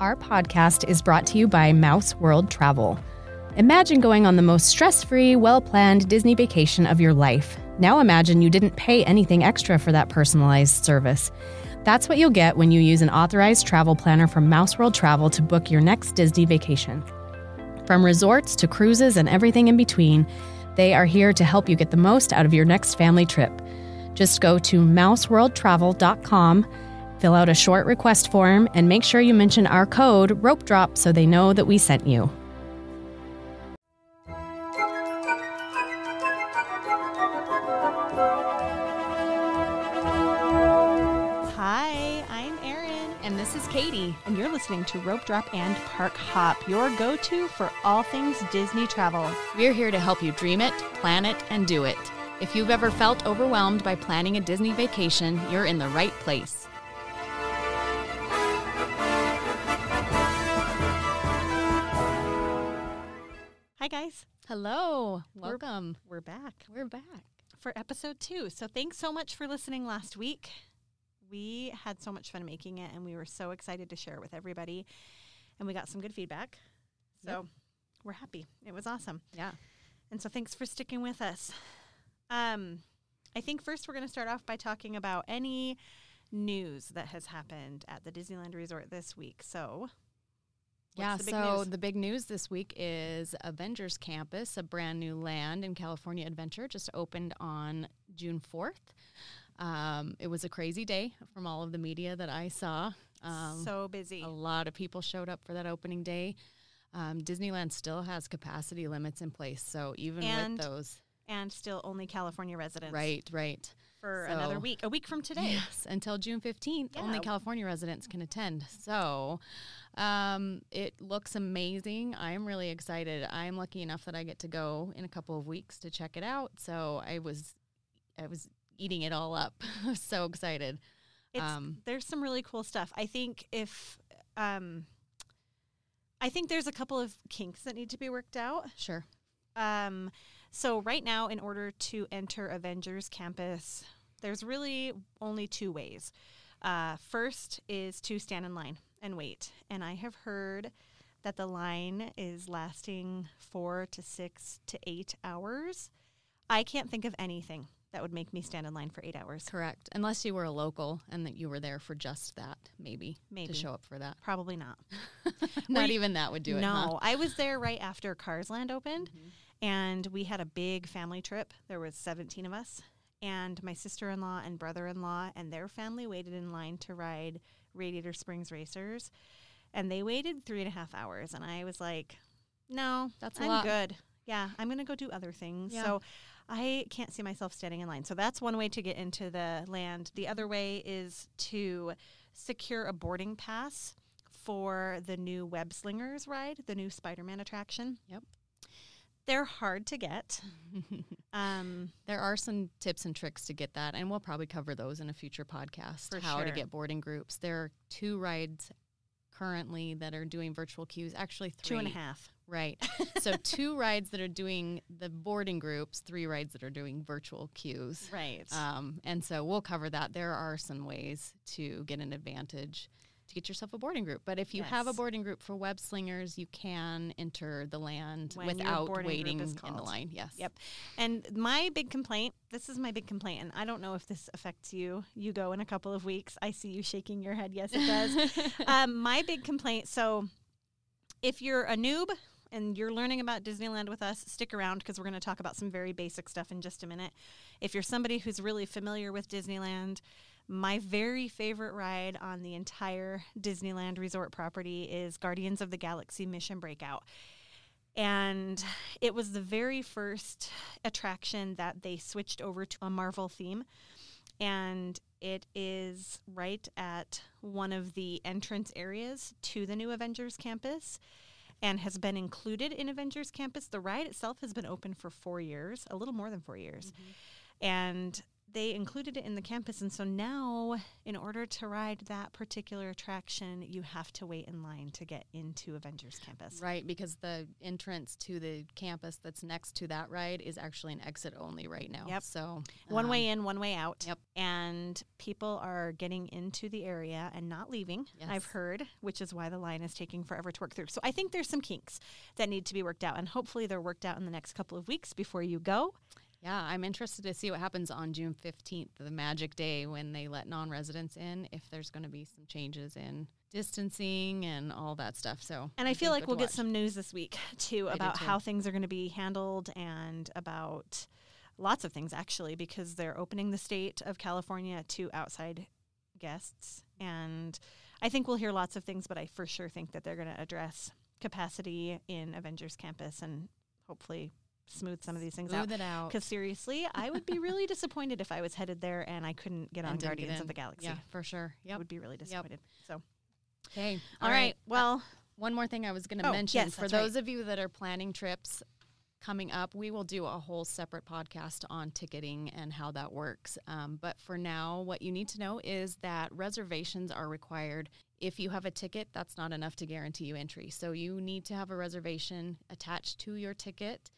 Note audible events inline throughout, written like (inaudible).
Our podcast is brought to you by Mouse World Travel. Imagine going on the most stress free, well planned Disney vacation of your life. Now imagine you didn't pay anything extra for that personalized service. That's what you'll get when you use an authorized travel planner from Mouse World Travel to book your next Disney vacation. From resorts to cruises and everything in between, they are here to help you get the most out of your next family trip. Just go to mouseworldtravel.com, fill out a short request form, and make sure you mention our code Rope Drop so they know that we sent you. Hi, I'm Erin, And this is Katie. and you're listening to Rope Drop and Park Hop, your go to for all things Disney travel. We're here to help you dream it, plan it, and do it. If you've ever felt overwhelmed by planning a Disney vacation, you're in the right place. Guys. Hello, welcome. We're back We're back. for episode two. So, thanks so much for listening last week. We had so much fun making it, and we were so excited to share it with everybody. And we got some good feedback. So, we're happy. It was awesome. Yeah. And so, thanks for sticking with us. Um, I think first we're going to start off by talking about any news that has happened at the Disneyland Resort this week. So, Yeah, the big so news? the big news this week is Avengers Campus, a brand new land in California Adventure, just opened on June 4th. Um, it was a crazy day from all of the media that I saw. Um, so busy. a lot of people showed up for that opening day. Um, Disneyland still has capacity limits in place, so even And with those, and still only California residents right, right, for another week, a week from today. Yes, until June 15th, only California residents can attend. So um, it looks amazing. I'm really excited. I'm lucky enough that I get to go in a couple of weeks to check it out. So I was, I was eating it all up. (laughs) I was so excited. Um, there's some really cool stuff. I think if um, I think there's a couple of kinks that need to be worked out. Sure. Um, so right now, in order to enter Avengers Campus, there's really only two ways. Uh, first is to stand in line and wait, and I have heard that the line is lasting four to six to eight hours. I can't think of anything that would make me stand in line for eight hours. Correct. Unless you were a local and that you were there for just that, maybe, Maybe. to show up for that. Probably not. (laughs) Not you- even that would do it. no, huh? Mm-hmm. I was there right after Cars Land opened, and we had a big family trip. There was 17 of us, and my sister-in-law and brother-in-law and their family waited in line to ride Radiator Springs Racers, and they waited three and a half hours, and I was like, "No, That's I'm lot. good. Yeah, I'm gonna go do other things." Yeah. So. I can't see myself standing in line. So that's one way to get into the land. The other way is to secure a boarding pass for the new Web Slingers ride, the new Spider Man attraction. Yep. They're hard to get. (laughs) Um, There are some tips and tricks to get that, and we'll probably cover those in a future podcast. How to get boarding groups. There are two rides currently that are doing virtual queues. Actually, three. two and a half. Right. (laughs) so two rides that are doing the boarding groups, three rides that are doing virtual queues. Right. Um, and so we'll cover that. There are some ways to get an advantage to get yourself a boarding group. But if you have a boarding group for web slingers, you can enter the land When without waiting in the line. Yes. Yep. And my big complaint this is my big complaint, and I don't know if this affects you. You go in a couple of weeks. I see you shaking your head. Yes, it does. (laughs) um, my big complaint so if you're a noob and you're learning about Disneyland with us, stick around because we're going to talk about some very basic stuff in just a minute. If you're somebody who's really familiar with Disneyland, my very favorite ride on the entire Disneyland resort property is Guardians of the Galaxy Mission Breakout. And it was the very first attraction that they switched over to a Marvel theme. And it is right at one of the entrance areas to the new Avengers campus and has been included in Avengers Campus. The ride itself has been open for four years, a little more than four years. Mm-hmm. And they included it in the campus. And so now, in order to ride that particular attraction, you have to wait in line to get into Avengers Campus. Right, because the entrance to the campus that's next to that ride is actually an exit only right now. Yep. So One um, way in, one way out. Yep. And people are getting into the area and not leaving, I've heard, which is why the line is taking forever to work through. So I think there's some kinks that need to be worked out. And hopefully they're worked out in the next couple of weeks before you go. Yeah, I'm interested to see what happens on June 15th, the magic day when they let non residents in, if there's going to be some changes in distancing and all that stuff. So, And I feel like we'll get some news this week (laughs) too about too. how things are going to be handled and about lots of things actually because they're opening the state of California to outside guests. And I think we'll hear lots of things, but I for sure think that they're going to address capacity in Avengers Campus and hopefully smooth some of these things out. Smooth it out. Because seriously, I would be really (laughs) disappointed if I was headed there and I couldn't get on and didn't get Guardians of the Galaxy. Yeah, for sure. I Yep. would be really disappointed. So, Okay. all right. Well, One more thing I was going to Oh, mention yes, for that's right. those of you that are planning trips coming up, we will do a whole separate podcast on ticketing and how that works. Um, but for now, what you need to know is that reservations are required. If you have a ticket, that's not enough to guarantee you entry. So you need to have a reservation attached to your ticket.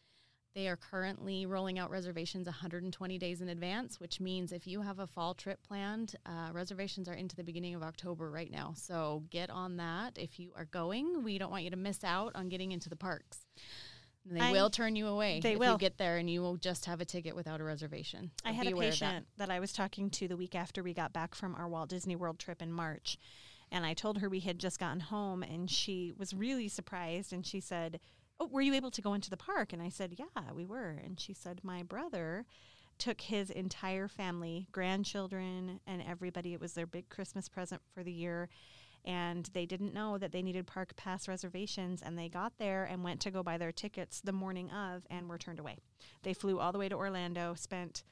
They are currently rolling out reservations 120 days in advance, which means if you have a fall trip planned, uh, reservations are into the beginning of October right now. So get on that. If you are going, we don't want you to miss out on getting into the parks. And they I- will turn you away they if will. you get there and you will just have a ticket without a reservation. I had a of that. patient that. I was talking to the week after we got back from our Walt Disney World trip in March. And I told her we had just gotten home and she was really surprised and she said, Oh, were you able to go into the park? And I said, Yeah, we were. And she said, My brother took his entire family, grandchildren, and everybody. It was their big Christmas present for the year. And they didn't know that they needed park pass reservations. And they got there and went to go buy their tickets the morning of and were turned away. They flew all the way to Orlando, spent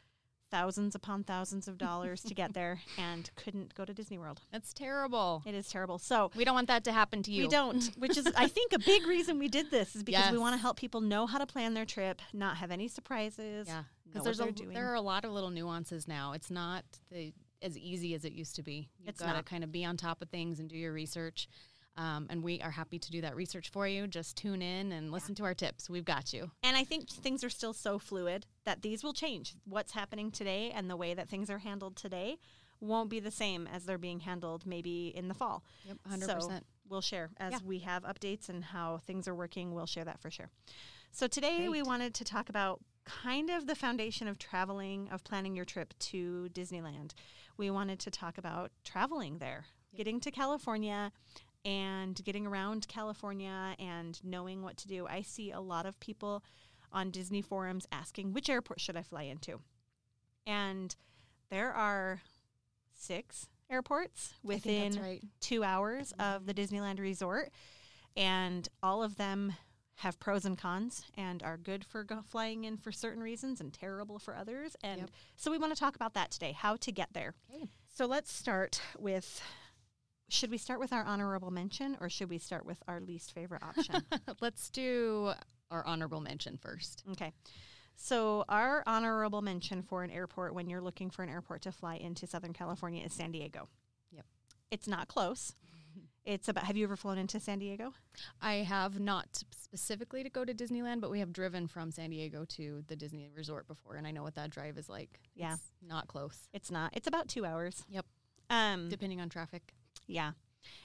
thousands upon thousands of dollars to get there, (laughs) and couldn't go to Disney World. That's terrible. It is terrible. So We don't want that to happen to you. we don't, which is, I think, a big reason we did this is because we want to help people know how to plan their trip, not have any surprises. Yeah, because there's a doing. there are a lot of little nuances now. It's not the as easy as it used to be. You've It's got to not. kind of be on top of things and do your research. Um, and we are happy to do that research for you. Just tune in and listen to our tips. We've got you. And I think things are still so fluid that these will change. What's happening today and the way that things are handled today won't be the same as they're being handled maybe in the fall. Yep, hundred So we'll share as Yeah. we have updates and how things are working. We'll share that for sure. So today we wanted to talk about kind of the foundation of traveling, of planning your trip to Disneyland. We wanted to talk about traveling there, getting to California and getting around California and knowing what to do. I see a lot of people on Disney forums asking, which airport should I fly into? And there are six airports I think that's within right. two hours mm-hmm. of the Disneyland resort, and all of them have pros and cons and are good for go- flying in for certain reasons and terrible for others. And Yep. so we want to talk about that today, how to get there. Okay. So let's start with should we start with our honorable mention or should we start with our least favorite option? (laughs) Let's do our honorable mention first. okay. So our honorable mention for an airport when you're looking for an airport to fly into Southern California is San Diego. Yep. It's not close. It's about have you ever flown into San Diego? I have not specifically to go to Disneyland, but we have driven from San Diego to the Disney Resort before, and I know what that drive is like. Yeah. It's not close, It's not. It's about 2 hours. Yep. Um depending on traffic. Yeah.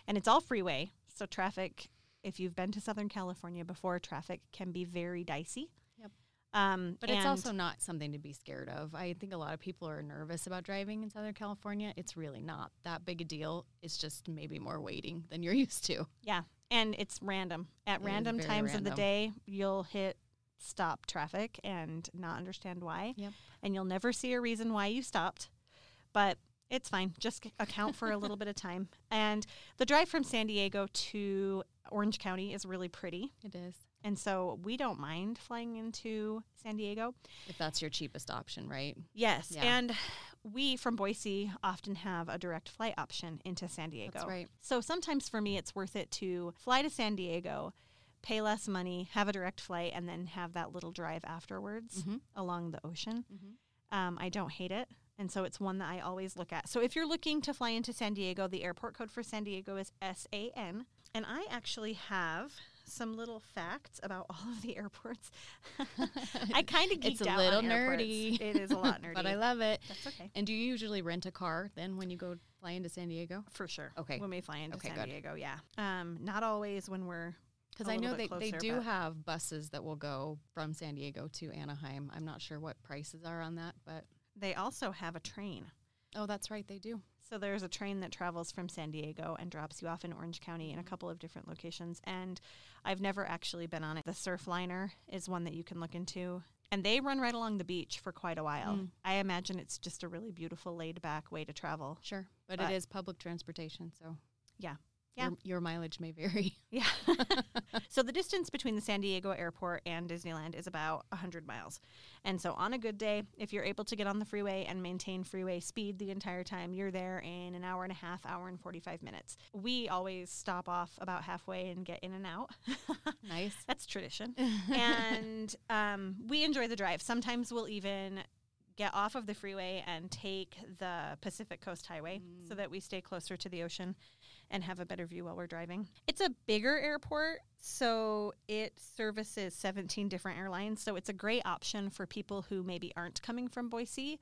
And it's all freeway. So traffic, if you've been to Southern California before, traffic can be very dicey. Yep. Um, But it's also not something to be scared of. I think a lot of people are nervous about driving in Southern California. It's really not that big a deal. It's just maybe more waiting than you're (laughs) used to. yeah. And it's random. At It random times of the day, you'll hit stop traffic and not understand why. Yep. And you'll never see a reason why you stopped. But it's fine. Just account for a little bit of time. And the drive from San Diego to Orange County is really pretty. It is. And so we don't mind flying into San Diego. If that's your cheapest option, right? Yes, Yeah. and we from Boise often have a direct flight option into San Diego. That's right. So sometimes for me, it's worth it to fly to San Diego, pay less money, have a direct flight, and then have that little drive afterwards Mhm. along the ocean. Mhm. Um, I don't hate it. And so it's one that I always look at. So if you're looking to fly into San Diego, the airport code for San Diego is SAN. And I actually have some little facts about (laughs) all of the airports. (laughs) I kind of (laughs) geeked It's a out little nerdy. It is a lot nerdy. but I love it. That's okay. And do you usually rent a car then when you go fly into San Diego? For sure. Okay. When we fly into Okay, San good. Diego, yeah. Um, not always when we're Because I know they, bit they do have buses that will go from San Diego to Anaheim. I'm not sure what prices are on that, but they also have a train. oh, that's right, they do. So there's a train that travels from San Diego and drops you off in Orange County in a couple of different locations. And I've never actually been on it. The Surfliner is one that you can look into. And they run right along the beach for quite a while. Mm. I imagine it's just a really beautiful, laid back way to travel. Sure, but, But- it is public transportation, so Yeah. Yeah. your, your mileage may vary. (laughs) Yeah. (laughs) so the distance between the San Diego airport and Disneyland is about 100 miles. And so on a good day, if you're able to get on the freeway and maintain freeway speed the entire time, you're there in an hour and a half, hour and 45 minutes. We always stop off about halfway and get in and out. (laughs) nice. That's tradition. and um, we enjoy the drive. Sometimes we'll even get off of the freeway and take the Pacific Coast Highway so that we stay closer to the ocean and have a better view while we're driving. It's a bigger airport, so it services 17 different airlines. So it's a great option for people who maybe aren't coming from Boise.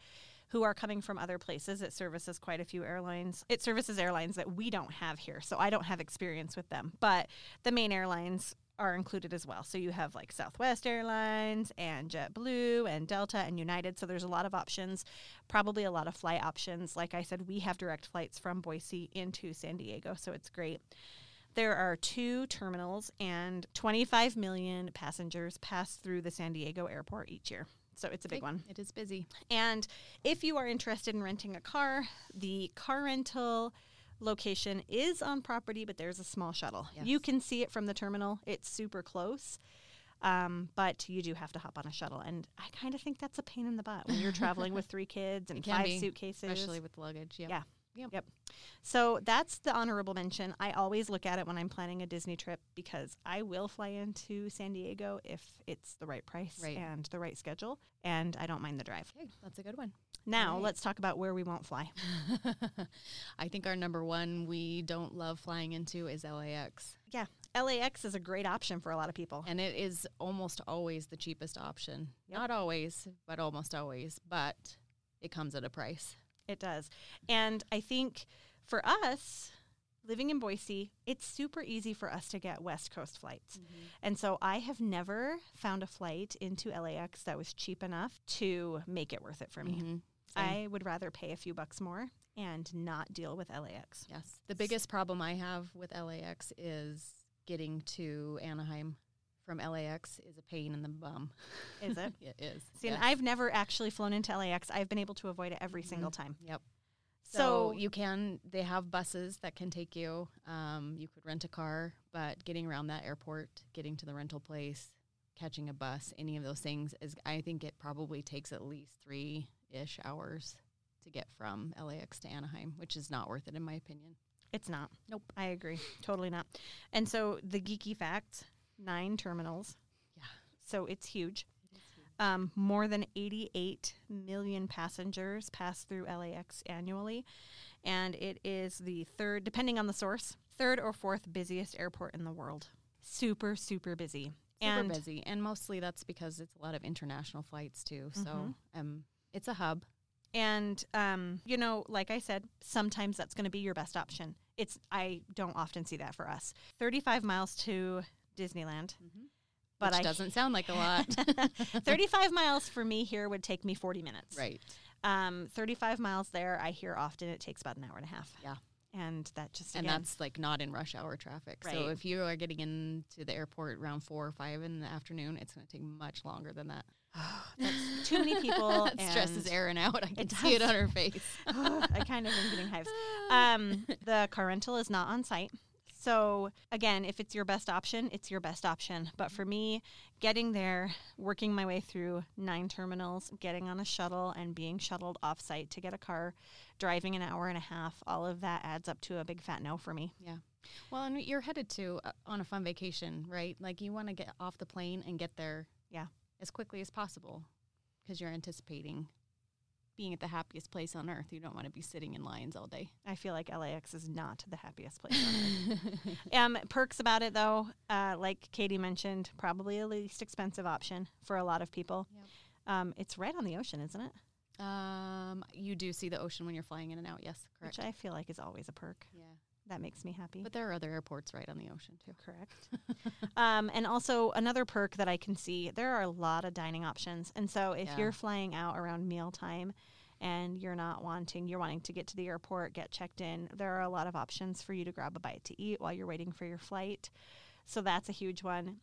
Who are coming from other places? It services quite a few airlines. It services airlines that we don't have here, so I don't have experience with them. But the main airlines are included as well. So you have like Southwest Airlines and JetBlue and Delta and United. So there's a lot of options, probably a lot of flight options. Like I said, we have direct flights from Boise into San Diego, so it's great. There are two terminals, and 25 million passengers pass through the San Diego airport each year. So it's a big one. It is busy. And if you are interested in renting a car, the car rental location is on property, but there's a small shuttle. Yes. You can see it from the terminal, it's super close. Um, but you do have to hop on a shuttle, and I kind of think that's a pain in the butt when you're traveling with three kids and (laughs) five be, suitcases. Especially with luggage. Yep. Yeah. Yep. Yep. So that's the honorable mention. I always look at it when I'm planning a Disney trip because I will fly into San Diego if it's the right price Right. and the right schedule, and I don't mind the drive. Okay, that's a good one. Now, Right. let's talk about where we won't fly. (laughs) I think our number one we don't love flying into is LAX. Yeah, LAX is a great option for a lot of people. And it is almost always the cheapest option. Yep. Not always, but almost always. But it comes at a price. It does. And I think for us, living in Boise, it's super easy for us to get West Coast flights. And so I have never found a flight into LAX that was cheap enough to make it worth it for me. Mhm. I would rather pay a few bucks more and not deal with LAX. Yes. The biggest problem I have with LAX is getting to Anaheim from LAX is a pain in the bum. Is it? (laughs) it is. See, and. I've never actually flown into LAX. I've been able to avoid it every single time. Yep. So, So, you can, they have buses that can take you. Um, you could rent a car, but getting around that airport, getting to the rental place, catching a bus, any of those things is, I think it probably takes at least three ish hours to get from LAX to Anaheim, which is not worth it in my opinion. it's not. Nope. I agree. Totally not. And so the geeky facts nine terminals. Yeah. So it's huge. Um, more than 88 million passengers pass through LAX annually. And it is the third, depending on the source, third or fourth busiest airport in the world. Super, super busy. Super and busy. And mostly that's because it's a lot of international flights too. So Mhm. um, it's a hub. And um, you know, like I said, sometimes that's going to be your best option. It's I don't often see that for us. 35 miles to Disneyland. But which I doesn't sound like a lot. (laughs) 35 miles for me here would take me 40 minutes. right. Um, 35 miles there, I hear often it takes about an hour and a half. Yeah. And that just And that's like not in rush hour traffic. So if you are getting into the airport around four or five in the afternoon, it's going to take much longer than that. (sighs) that's too many people. (laughs) it stresses Erin out. I can see it on her face. (sighs) I kind of am getting hives. Um, (laughs) the car rental is not on site. So again, if it's your best option, it's your best option. But for me, getting there, working my way through nine terminals, getting on a shuttle and being shuttled off site to get a car, driving an hour and a half, all of that adds up to a big fat no for me. Yeah. Well, and you're headed to uh, on a fun vacation, right? Like you want to get off the plane and get there, Yeah. As quickly as possible, because you're anticipating being at the happiest place on earth. You don't want to be sitting in lines all day. I feel like LAX is not the happiest place on earth. (laughs) um, perks about it though, uh, like Katie mentioned, probably the least expensive option for a lot of people. Yep. Um, it's right on the ocean, isn't it? Um, you do see the ocean when you're flying in and out. Yes, correct. Which I feel like is always a perk. yeah, That makes me happy. but there are other airports right on the ocean too. Correct. (laughs) um, and also another perk that I can see, there are a lot of dining options. And so if Yeah. you're flying out around mealtime and you're not wanting, you're wanting to get to the airport, get checked in, there are a lot of options for you to grab a bite to eat while you're waiting for your flight. So that's a huge one.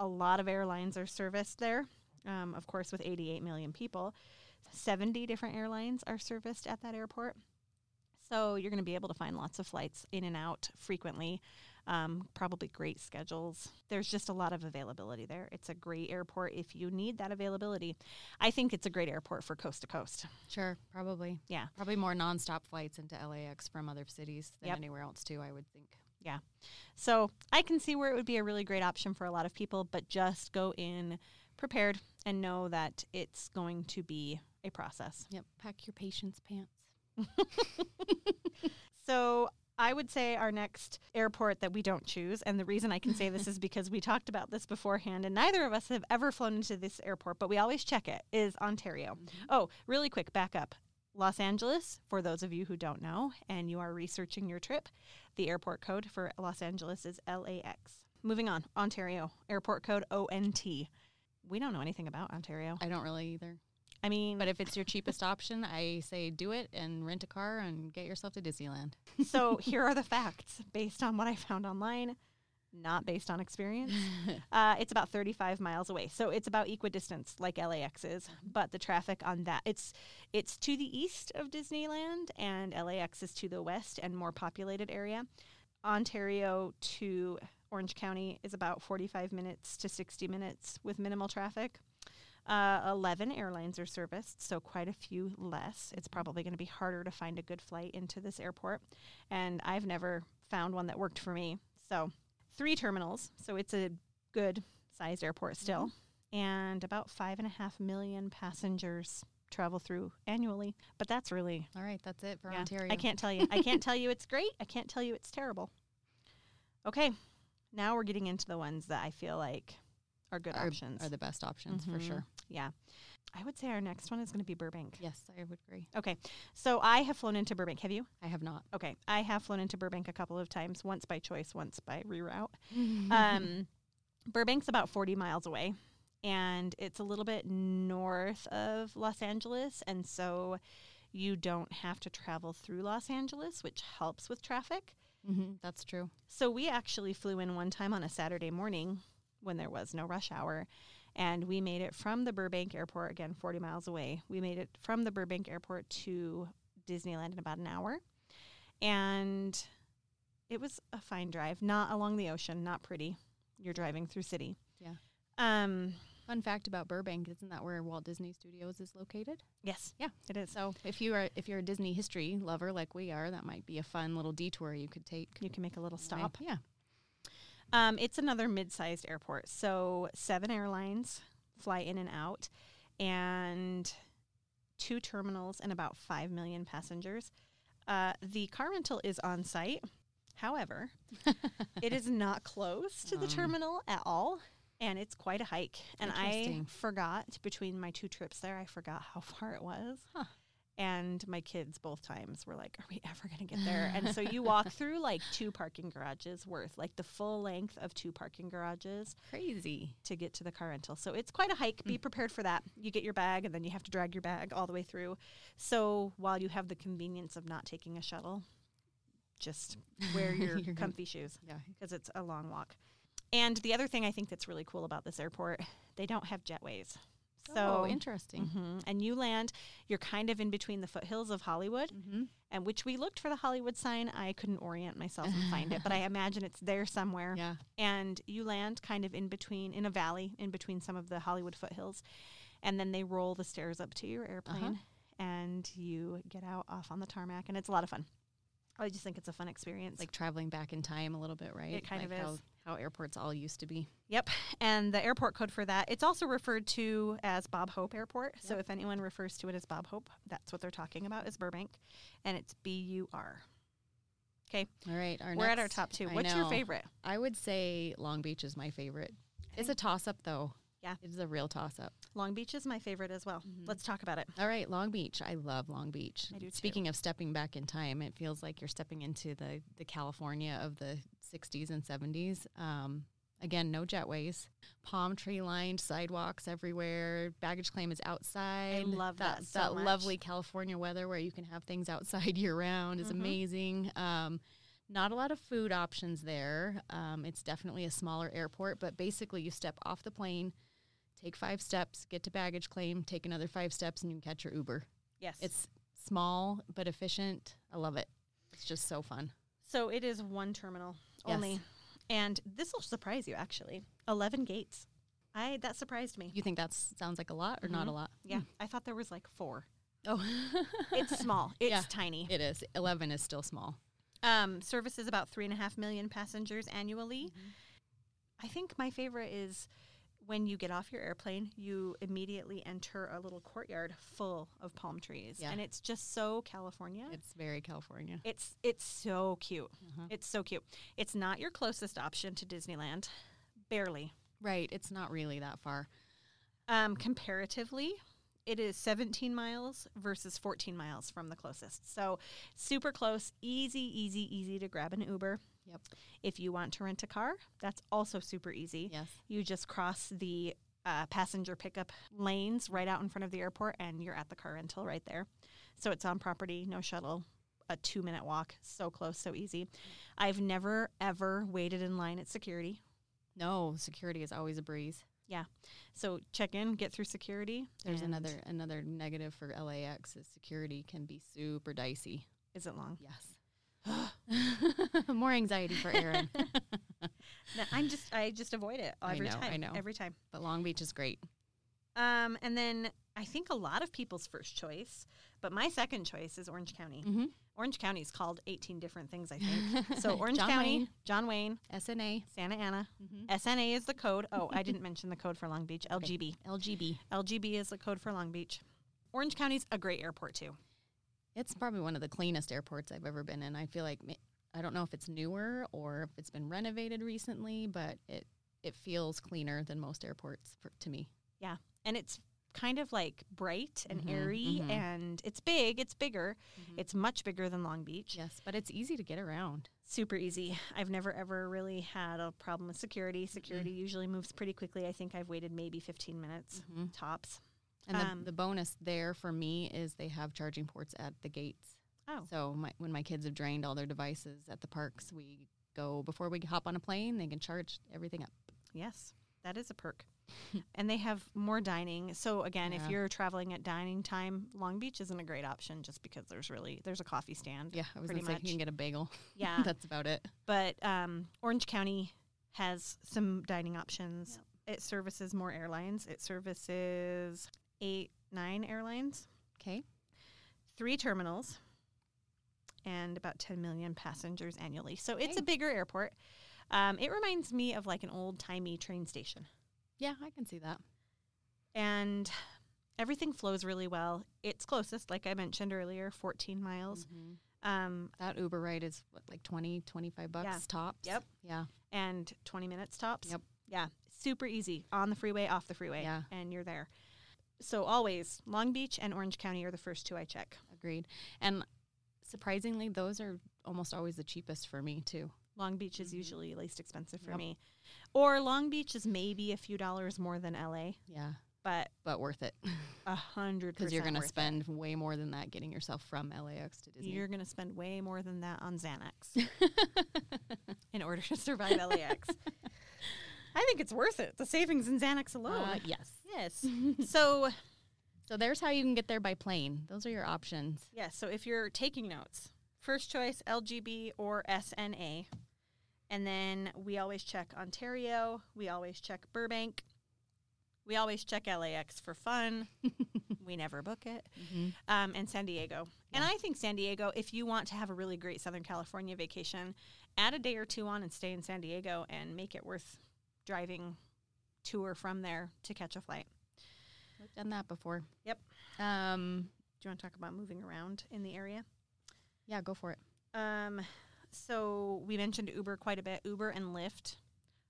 A lot of airlines are serviced there. Um, of course, with 88 million people, 70 different airlines are serviced at that airport. So you're going to be able to find lots of flights in and out frequently. Um, probably great schedules. There's just a lot of availability there. It's a great airport if you need that availability. I think it's a great airport for coast to coast. Sure, probably. Yeah. Probably more nonstop flights into LAX from other cities than Yep. anywhere else too. I would think. Yeah. So I can see where it would be a really great option for a lot of people, but just go in prepared and know that it's going to be a process. Yep. Pack your patience pants. (laughs) So I would say our next airport that we don't choose, and the reason I can say this is (laughs) because we talked about this beforehand, and neither of us have ever flown into this airport, but we always check it, is Ontario. Mm-hmm. Oh, really quick, back up. Los Angeles, for those of you who don't know and you are researching your trip, the airport code for Los Angeles is LAX. Moving on, Ontario, airport code ONT. We don't know anything about Ontario. I don't really either. I mean, But if it's your cheapest option, I say do it and rent a car and get yourself to Disneyland. so (laughs) here are the facts based on what I found online, not based on experience. (laughs) Uh, it's about 35 miles away, so it's about equidistance, like LAX is. But the traffic on that it's it's to the east of Disneyland, and LAX is to the west and more populated area. Ontario to Orange County is about 45 minutes to 60 minutes with minimal traffic. Uh, 11 airlines are serviced, so quite a few less. It's probably going to be harder to find a good flight into this airport. And I've never found one that worked for me. So, three terminals. So, it's a good sized airport still. And about five and a half million passengers travel through annually. But that's really, All right, that's it for yeah, Ontario. I can't tell you. I can't (laughs) tell you it's great. I can't tell you it's terrible. Okay. Now we're getting into the ones that I feel like are good are, options. are the best options for Mhm. sure. Yeah. I would say our next one is going to be Burbank. Yes, I would agree. Okay. So I have flown into Burbank. Have you? I have not. Okay. I have flown into Burbank a couple of times, once by choice, once by reroute. (laughs) Um, Burbank's about 40 miles away, and it's a little bit north of Los Angeles. And so you don't have to travel through Los Angeles, which helps with traffic. hmm That's true. So we actually flew in one time on a Saturday morning when there was no rush hour. And we made it from the Burbank airport, again, 40 miles away. We made it from the Burbank airport to Disneyland in about an hour. And it was a fine drive, not along the ocean, not pretty. You're driving through city. Yeah. Um, Fun fact about Burbank, isn't that where Walt Disney Studios is located? yes. Yeah. It is. So if you are if you're a Disney history lover like we are, that might be a fun little detour you could take. You can make a little stop. Yeah. Um, it's another mid-sized airport, so seven airlines fly in and out, and two terminals and about five million passengers. Uh, the car rental is on site. However, (laughs) it is not close to the Um. terminal at all, and it's quite a hike. And I forgot between my two trips there, I forgot how (laughs) far it was. Huh. And my kids both times were like, "Are we ever going to get there?" and so you walk (laughs) through like two parking garages worth, like the full length of two parking garages Crazy. to get to the car rental. So it's quite a hike. Be mm. prepared for that. You get your bag and then you have to drag your bag all the way through. So while you have the convenience of not taking a shuttle, just wear (laughs) your comfy shoes Yeah. because it's a long walk. And the other thing I think that's really cool about this airport, they don't have jetways. So oh, interesting. Mhm. and you land, you're kind of in between the foothills of Hollywood, Mm-hmm. and which we looked for the Hollywood sign. I couldn't orient myself and find it, but I (laughs) imagine it's there somewhere Yeah. and you land kind of in between in a valley in between some of the Hollywood foothills and then they roll the stairs up to your airplane and you get out off on the tarmac and it's a lot of fun. I just think it's a fun experience. Like traveling back in time a little bit, right? It kind like of is. How airports all used to be. Yep. And the airport code for that, it's also referred to as Bob Hope Airport. So if anyone refers to it as Bob Hope, that's what they're talking about is Burbank. And it's B U R. Okay. All right, our We're at our top two. I What's your favorite? I would say Long Beach is my favorite. It's a toss up though. Yeah. It's a real toss up. Long Beach is my favorite as well. Mm-hmm. Let's talk about it. All right, Long Beach. I love Long Beach. I do too. Speaking of stepping back in time, it feels like you're stepping into the the California of the 60s and 70s. Um, again, no jetways, palm tree lined sidewalks everywhere. Baggage claim is outside. I love that so that lovely California weather where you can have things outside (laughs) year round is Mhm. amazing. Um, not a lot of food options there. Um, it's definitely a smaller airport, but basically you step off the plane, take five steps, get to baggage claim, take another five steps, and you can catch your Uber. Yes. It's small but efficient. I love it. It's just so fun. so it is one terminal Yes. only. And this will surprise you actually. 11 gates. I that surprised me. You think that sounds like a lot or not a Mhm. lot? Yeah, I thought there was like 4. Oh, (laughs) It's small. It's Yeah. tiny. it is. Eleven is still small. Um, services about three and a half million passengers annually. Mm-hmm. I think my favorite is when you get off your airplane, you immediately enter a little courtyard full of palm trees, Yeah. and it's just so California. It's very California. It's it's so cute. Uh-huh. It's so cute. It's not your closest option to Disneyland, barely. Right. It's not really that far. Um, comparatively, it is 17 miles versus 14 miles from the closest. So super close, easy, easy, easy to grab an Uber. Yep. If you want to rent a car, that's also super easy. Yes. You just cross the uh, passenger pickup lanes right out in front of the airport, and you're at the car rental right there. So it's on property, no shuttle, a two minute walk. So close, so easy. I've never, ever waited in line at security. No, security is always a breeze. Yeah. So check in, get through security. There's another another negative for LAX is security can be super dicey. Is it long? Yes. (gasps) More anxiety for Erin. (laughs) No, I'm just, I just avoid it every I know, I time. know. Every time. but Long Beach is great. Um, and then I think a lot of people's first choice, but my second choice is Orange County. Mm-hmm. Orange County is called 18 different things, I think. (laughs) So Orange John County, Wayne. John Wayne, SNA. Santa Ana. Mm-hmm. SNA is the code. Oh, I didn't (laughs) mention the code for Long Beach. LGB. LGB. LGB is the code for Long Beach. Orange County's a great airport too. It's probably one of the cleanest airports I've ever been in. I feel like I don't know if it's newer or if it's been renovated recently, but it it feels cleaner than most airports for, to me. Yeah, and it's kind of like bright and Mhm, airy mhm. and it's big, it's bigger. It's much bigger than Long Beach. Yes, but it's easy to get around. Super easy. I've never ever really had a problem with security. Security usually moves pretty quickly. I think I've waited maybe 15 minutes Mhm. tops. And the, Um, the bonus there for me is they have charging ports at the gates. Oh. So my, when my kids have drained all their devices at the parks, we go before we hop on a plane. They can charge everything up. Yes, that is a perk. (laughs) and they have more dining. So again, if you're traveling at dining time, Long Beach isn't a great option just because there's really there's a coffee stand. Yeah, I was Pretty say you can get a bagel. (laughs) Yeah. That's about it. but um, Orange County has some dining options. It services more airlines. It services eight, nine airlines, Okay. three terminals, and about 10 million passengers annually. So it's a bigger airport. Um, it reminds me of like an old timey train station. Yeah, I can see that. and everything flows really well. It's closest, like I mentioned earlier, 14 miles. Mhm. Um, That Uber ride is what, like 20, 25 bucks Yeah. tops. Yep. Yeah. and 20 minutes tops. Yep. Yeah, super easy on the freeway, off the freeway, Yeah. and you're there. So always Long Beach and Orange County are the first two I check. Agreed. And surprisingly, those are almost always the cheapest for me too. Long Beach is Mhm. usually least expensive for Yep. me, or Long Beach is maybe a few dollars more than LA, Yeah. but But worth it (laughs) a hundred because you're going to worth it. spend way more than that getting yourself from LAX to Disney. You're going to spend way more than that on Xanax (laughs) in order to survive LAX. (laughs) I think it's worth it. The savings in Xanax alone. Uh, yes. yes. (laughs) so, So there's how you can get there by plane. Those are your options. yeah, so if you're taking notes, first choice LGB or SNA. And then we always check Ontario, we always check Burbank. We always check LAX for fun. (laughs) we never book it. Mm-hmm. Um, and San Diego. And I think San Diego, if you want to have a really great Southern California vacation, add a day or two on and stay in San Diego and make it worth driving to or from there to catch a flight. I've done that before. Yep. Um, Do you want to talk about moving around in the area? yeah, go for it. Um, so we mentioned Uber quite a bit. Uber and Lyft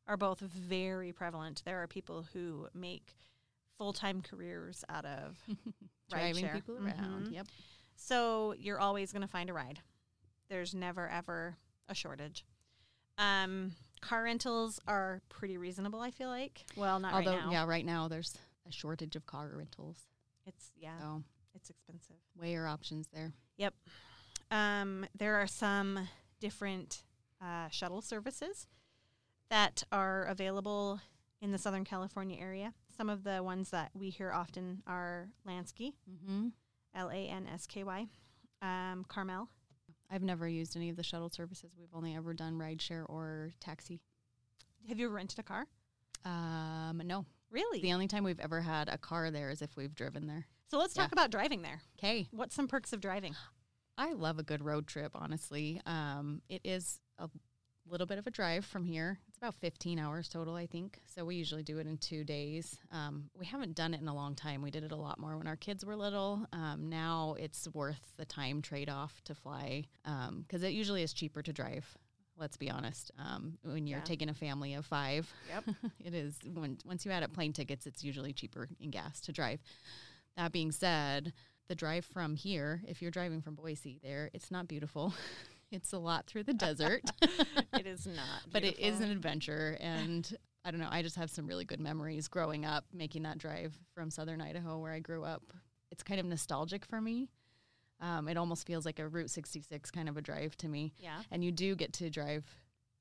are both very prevalent. There are people who make full time careers out of. (laughs) Driving Rideshare. people around. Mhm. Yep. So you're always going to find a ride. There's never ever a shortage. Um, car rentals are pretty reasonable. I feel like. Well, not Although, right now. yeah, right now there's a shortage of car rentals. It's yeah, So it's expensive. weigh your options there. Yep. Um, there are some different uh, shuttle services that are available in the Southern California area. Some of the ones that we hear often are Lansky, Mm-hmm. L A N S K Y, um, Karmel. I've never used any of the shuttle services. We've only ever done rideshare or taxi. Have you ever rented a car? Um, no. Really? The only time we've ever had a car there is if we've driven there. so let's talk about driving there. Okay. What's some perks of driving? I love a good road trip, honestly. Um, it is a little bit of a drive from here. It's about 15 hours total, I think. So we usually do it in two days. Um, we haven't done it in a long time. We did it a lot more when our kids were little. Um, now it's worth the time trade off to fly because it usually is cheaper to drive. Let's be honest. Um, when you're Yeah. taking a family of five, Yep. (laughs) it is when once you add up plane tickets, it's usually cheaper in gas to drive. That being said, the drive from here, if you're driving from Boise there, it's not beautiful. (laughs) it's a lot through the (laughs) desert, it is not, (laughs) but it is an adventure. (laughs) And I don't know, I just have some really good memories growing up making that drive from southern Idaho where I grew up. It's kind of nostalgic for me. Um, it almost feels like a Route 66 kind of a drive to me. yeah. And you do get to drive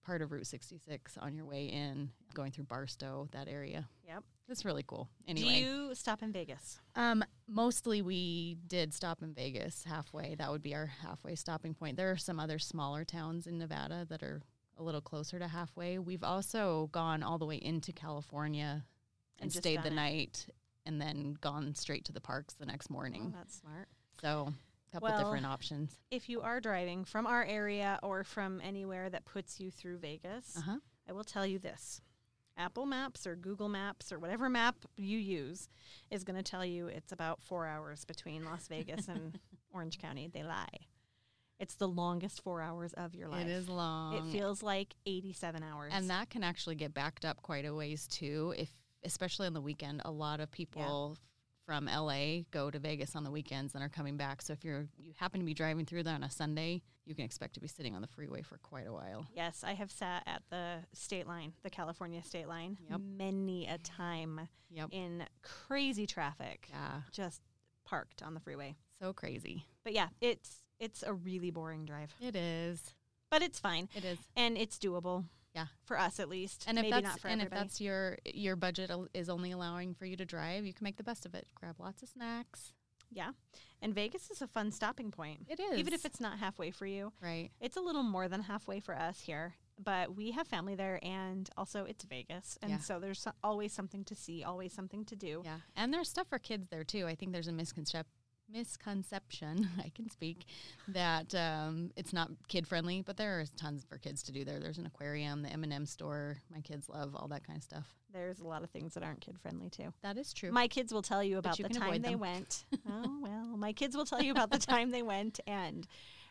part of Route 66 on your way in, going through Barstow, that area. Yep. It's really cool. Anyway, Do you stop in Vegas? um, mostly we did stop in Vegas halfway. That would be our halfway stopping point. There are some other smaller towns in Nevada that are a little closer to halfway. We've also gone all the way into California and, And stayed the it. night and then gone straight to the parks the next Oh, morning. that's smart. So, a couple Well, different options. If you are driving from our area or from anywhere that puts you through Vegas, Uh huh. I will tell you this. Apple Maps or Google Maps or whatever map you use is going to tell you it's about four hours between Las Vegas and (laughs) Orange County. They lie. It's the longest four hours of your life. It is long. It feels like 87 hours. And that can actually get backed up quite a ways too. If especially on the weekend, a lot of people from LA go to Vegas on the weekends and are coming back. So if you're you happen to be driving through there on a Sunday, you can expect to be sitting on the freeway for quite a while. Yes, I have sat at the state line, the California state line, Yep. many a time Yep. in crazy traffic, Yeah. just parked on the freeway. So crazy. But yeah, it's it's a really boring drive, It is. but it's fine It is. and it's doable. Yeah. for us at least. And if maybe that's not for and everybody. if that's your your budget is only allowing for you to drive, you can make the best of it. Grab lots of snacks. yeah, and Vegas is a fun stopping point, It is. even if it's not halfway for you. right. It's a little more than halfway for us here, but we have family there, and also it's Vegas, and Yeah. so there's always something to see, always something to do. Yeah, and there's stuff for kids there too. I think there's a misconception misconception (laughs) I can speak that um, it's not kid friendly, but there are tons for kids to do there. There's an aquarium, the M and M store. My kids love all that kind of stuff. There's a lot of things that aren't kid friendly too. That is true. My kids will tell you about you the time they went. (laughs) oh well, my kids will tell you about the (laughs) time they went, and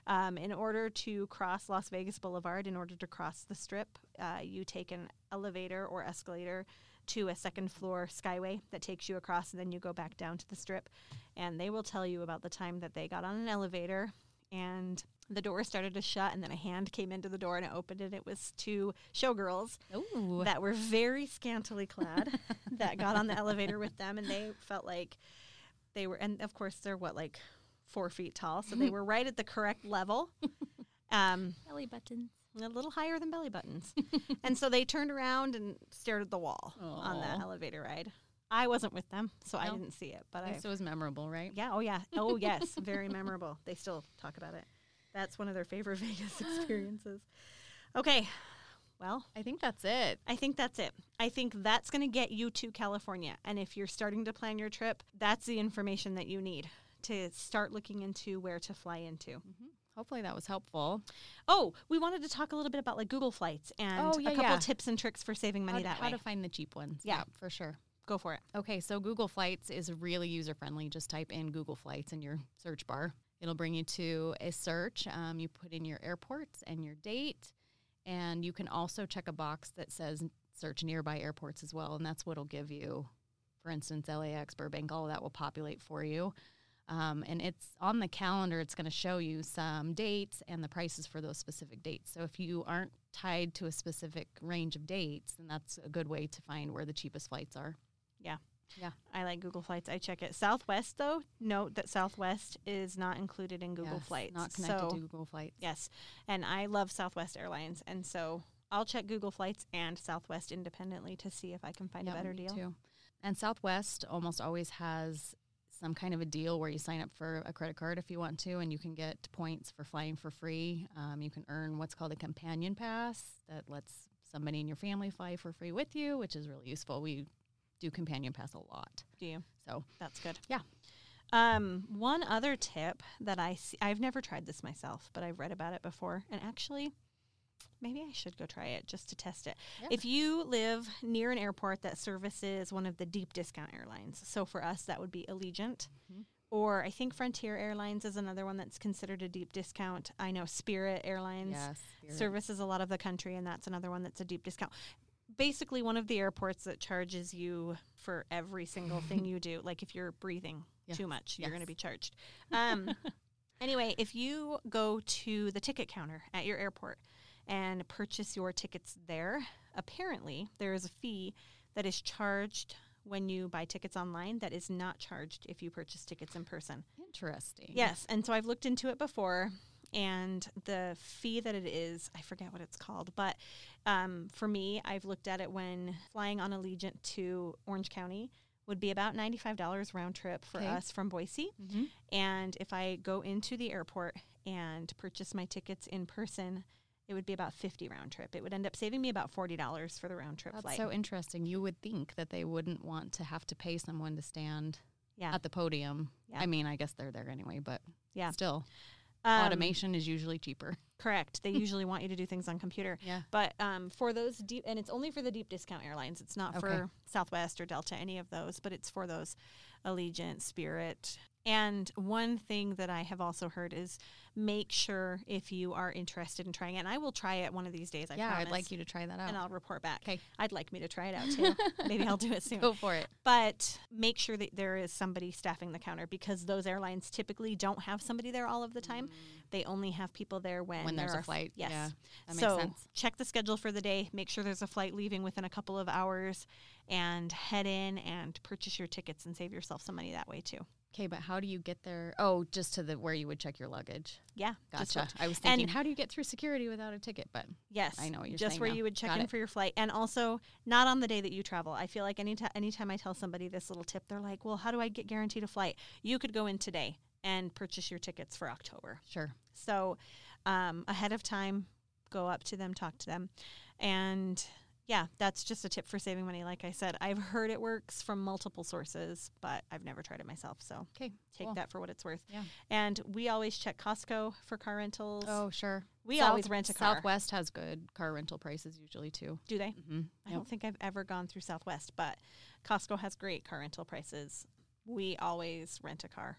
um, in order to cross Las Vegas Boulevard, in order to cross the Strip, uh, you take an elevator or escalator to a second floor skyway that takes you across, and then you go back down to the Strip, and they will tell you about the time that they got on an elevator and. The door started to shut, and then a hand came into the door and it opened, and it was two showgirls Ooh, that were very scantily clad (laughs) that got on the elevator with them and they felt like they were and of course they're what like four feet tall so they (laughs) were right at the correct level (laughs) um belly buttons. A little higher than belly buttons (laughs) and so they turned around and stared at the wall on that elevator ride i wasn't with them so i didn't see it but i it was memorable, right? yeah oh yeah oh yes very memorable they still talk about it that's one of their favorite (laughs) vegas experiences okay Well, I think that's it. I think that's it. I think that's going to get you to California. And if you're starting to plan your trip, that's the information that you need to start looking into where to fly into. Mm-hmm. Hopefully that was helpful. Oh, we wanted to talk a little bit about like Google Flights and Oh, yeah, a couple yeah. tips and tricks for saving money how, that how way. to find the cheap ones. Yeah. for sure. Go for it. Okay, so Google Flights is really user friendly. Just type in Google Flights in your search bar. It'll bring you to a search. Um, you put in your airports and your date, and you can also check a box that says search nearby airports as well. And that's what'll give you, for instance, LAX, Burbank, all of that will populate for you. Um, and it's on the calendar, it's going to show you some dates and the prices for those specific dates. So if you aren't tied to a specific range of dates, then that's a good way to find where the cheapest flights are. Yeah. Yeah. I like Google Flights. I check it. Southwest, though, note that Southwest is not included in Google Yes, Flights. Not connected so, to Google Flights. Yes. And I love Southwest Airlines. And so I'll check Google Flights and Southwest independently to see if I can find Yeah, a better deal. Too. And Southwest almost always has some kind of a deal where you sign up for a credit card if you want to, and you can get points for flying for free. Um, you can earn what's called a companion pass that lets somebody in your family fly for free with you, which is really useful. We do companion pass a lot. Do you? So That's good. Yeah. Um, one other tip that I see, I've never tried this myself, but I've read about it before. And actually, maybe I should go try it just to test it. Yeah. If you live near an airport that services one of the deep discount airlines, so for us, that would be Allegiant. Mhm. Or I think Frontier Airlines is another one that's considered a deep discount. I know Spirit Airlines yes, Spirit. services a lot of the country, and that's another one that's a deep discount. Basically, one of the airports that charges you for every single (laughs) thing you do. Like if you're breathing Yes, too much, you're going to be charged. Um, (laughs) anyway, if you go to the ticket counter at your airport and purchase your tickets there, apparently there is a fee that is charged when you buy tickets online that is not charged if you purchase tickets in person. Interesting. Yes, and so I've looked into it before, and the fee that it is, I forget what it's called, but um, for me, I've looked at it when flying on Allegiant to Orange County would be about ninety-five dollars round trip for Okay. us from Boise, Mhm. and if I go into the airport and purchase my tickets in person. It would be about fifty round trip. It would end up saving me about forty dollars for the round trip That's flight. so interesting. You would think that they wouldn't want to have to pay someone to stand yeah, at the podium. Yeah. I mean, I guess they're there anyway, but Yeah. still, Um, automation is usually cheaper. Correct. They (laughs) usually want you to do things on computer. Yeah. But um, for those deep, and it's only for the deep discount airlines. It's not Okay. for Southwest or Delta, any of those, but it's for those Allegiant, Spirit. And one thing that I have also heard is make sure if you are interested in trying it, and I will try it one of these days. I yeah, promise, I'd like you to try that out. and I'll report back. 'Kay. I'd like me to try it out too. (laughs) Maybe I'll do it soon. Go for it. But make sure that there is somebody staffing the counter because those airlines typically don't have somebody there all of the time. Mm. They only have people there when, When there there's a flight. Yes. Yeah, that makes so sense. check the schedule for the day. Make sure there's a flight leaving within a couple of hours, and head in and purchase your tickets and save yourself some money that way too. Okay, but how do you get there? Oh, just to the where you would check your luggage. Yeah, Gotcha. I was thinking, and- how do you get through security without a ticket? But Yes, I know what you're just saying where now. you would check Got in it. for your flight, and also not on the day that you travel. I feel like any ti- anytime I tell somebody this little tip, they're like, "Well, how do I get guaranteed a flight?" You could go in today and purchase your tickets for October. sure. So um, ahead of time, go up to them, talk to them, and yeah, that's just a tip for saving money. Like I said, I've heard it works from multiple sources, but I've never tried it myself. So Okay. take cool. that for what it's worth. Yeah. And we always check Costco for car rentals. Oh, sure. we South- always rent a car. Southwest has good car rental prices usually too. Do they? Mm-hmm. I don't think I've ever gone through Southwest, but Costco has great car rental prices. We always rent a car.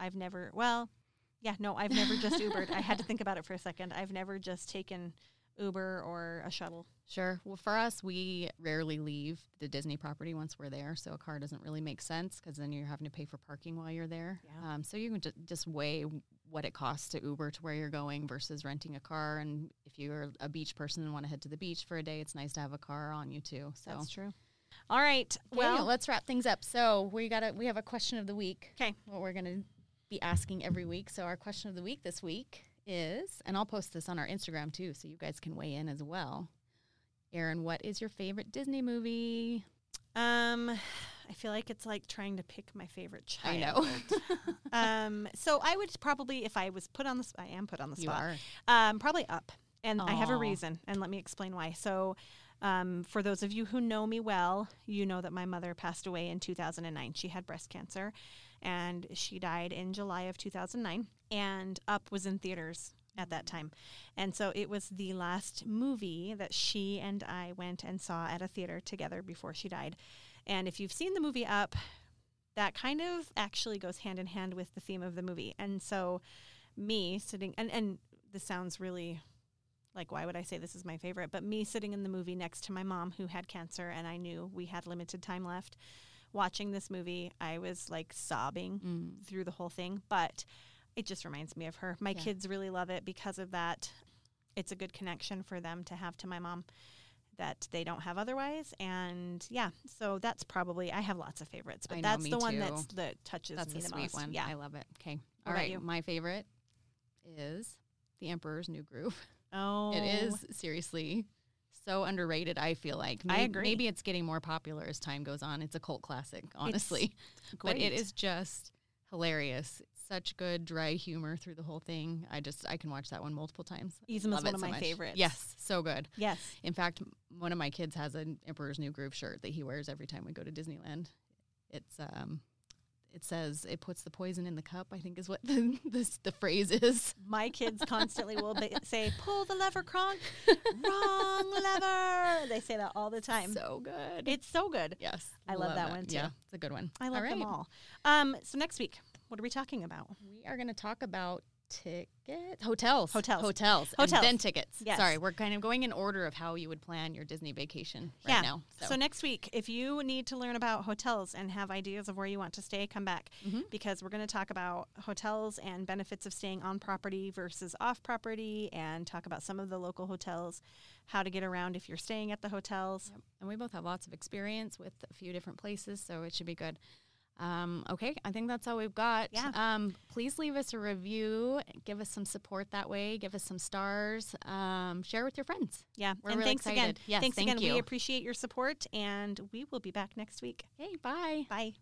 I've never, well, yeah, no, I've never just (laughs) Ubered. I had to think about it for a second. I've never just taken Uber or a shuttle. Sure. Well, for us, we rarely leave the Disney property once we're there, so a car doesn't really make sense because then you're having to pay for parking while you're there. Yeah. Um, so you can ju- just weigh what it costs to Uber to where you're going versus renting a car. And if you're a beach person and want to head to the beach for a day, it's nice to have a car on you too. So That's true. All right. well, Well, let's wrap things up. So we got a we have a question of the week. Okay. What we're gonna be asking every week. So our question of the week this week is, and I'll post this on our Instagram too, so you guys can weigh in as well. Erin, what is your favorite Disney movie? um, I feel like it's like trying to pick my favorite child. I know. um, so I would probably, if I was put on the, sp- I am put on the you spot. are. Um, probably Up. And I have a reason, and let me explain why. So, um, for those of you who know me well, you know that my mother passed away in 2009. She had breast cancer, and she died in July of 2009. And Up was in theaters at that time. And so it was the last movie that she and I went and saw at a theater together before she died. And if you've seen the movie Up, that kind of actually goes hand in hand with the theme of the movie. And so me sitting and and this sounds really like why would I say this is my favorite, but me sitting in the movie next to my mom who had cancer and I knew we had limited time left watching this movie, I was like sobbing Mm. through the whole thing, but it just reminds me of her. My Yeah. kids really love it because of that. It's a good connection for them to have to my mom that they don't have otherwise. And yeah, so that's probably I have lots of favorites, but know, that's the one that's that touches That's me the sweet most. one. Yeah. I love it. Okay. All about you? My favorite is The Emperor's New Groove. Oh, It is oh. seriously so underrated, I feel like. I agree. Maybe it's getting more popular as time goes on. It's a cult classic, honestly. (laughs) but it is just hilarious. Such good dry humor through the whole thing. I just I can watch that one multiple times. Yzma's Love one of so my much. favorites. Yes, so good. Yes. In fact, one of my kids has an Emperor's New Groove shirt that he wears every time we go to Disneyland. It's um it says it puts the poison in the cup, I think is what (laughs) the this, the phrase is. My kids constantly will be, say, "Pull the lever, Kronk." (laughs) Wrong lever. They say that all the time. So good. it's so good. yes. I love that one, too. Yeah, it's a good one. I love all them all. Um, so next week, what are we talking about? We are going to talk about tickets, hotels, Hotels. hotels, Hotels. and then tickets. Yes. Sorry, we're kind of going in order of how you would plan your Disney vacation right yeah. now. So. next week, if you need to learn about hotels and have ideas of where you want to stay, come back Mhm. because we're going to talk about hotels and benefits of staying on property versus off property, and talk about some of the local hotels, how to get around if you're staying at the hotels. Yep. And we both have lots of experience with a few different places, so it should be good. Um, okay, I think that's all we've got. Yeah. Um, please leave us a review. Give us some support that way. Give us some stars. Um, share with your friends. Yeah. We're and really thanks again. excited. Yes, thanks thank again. you. We appreciate your support, and we will be back next week. Okay, bye. Bye.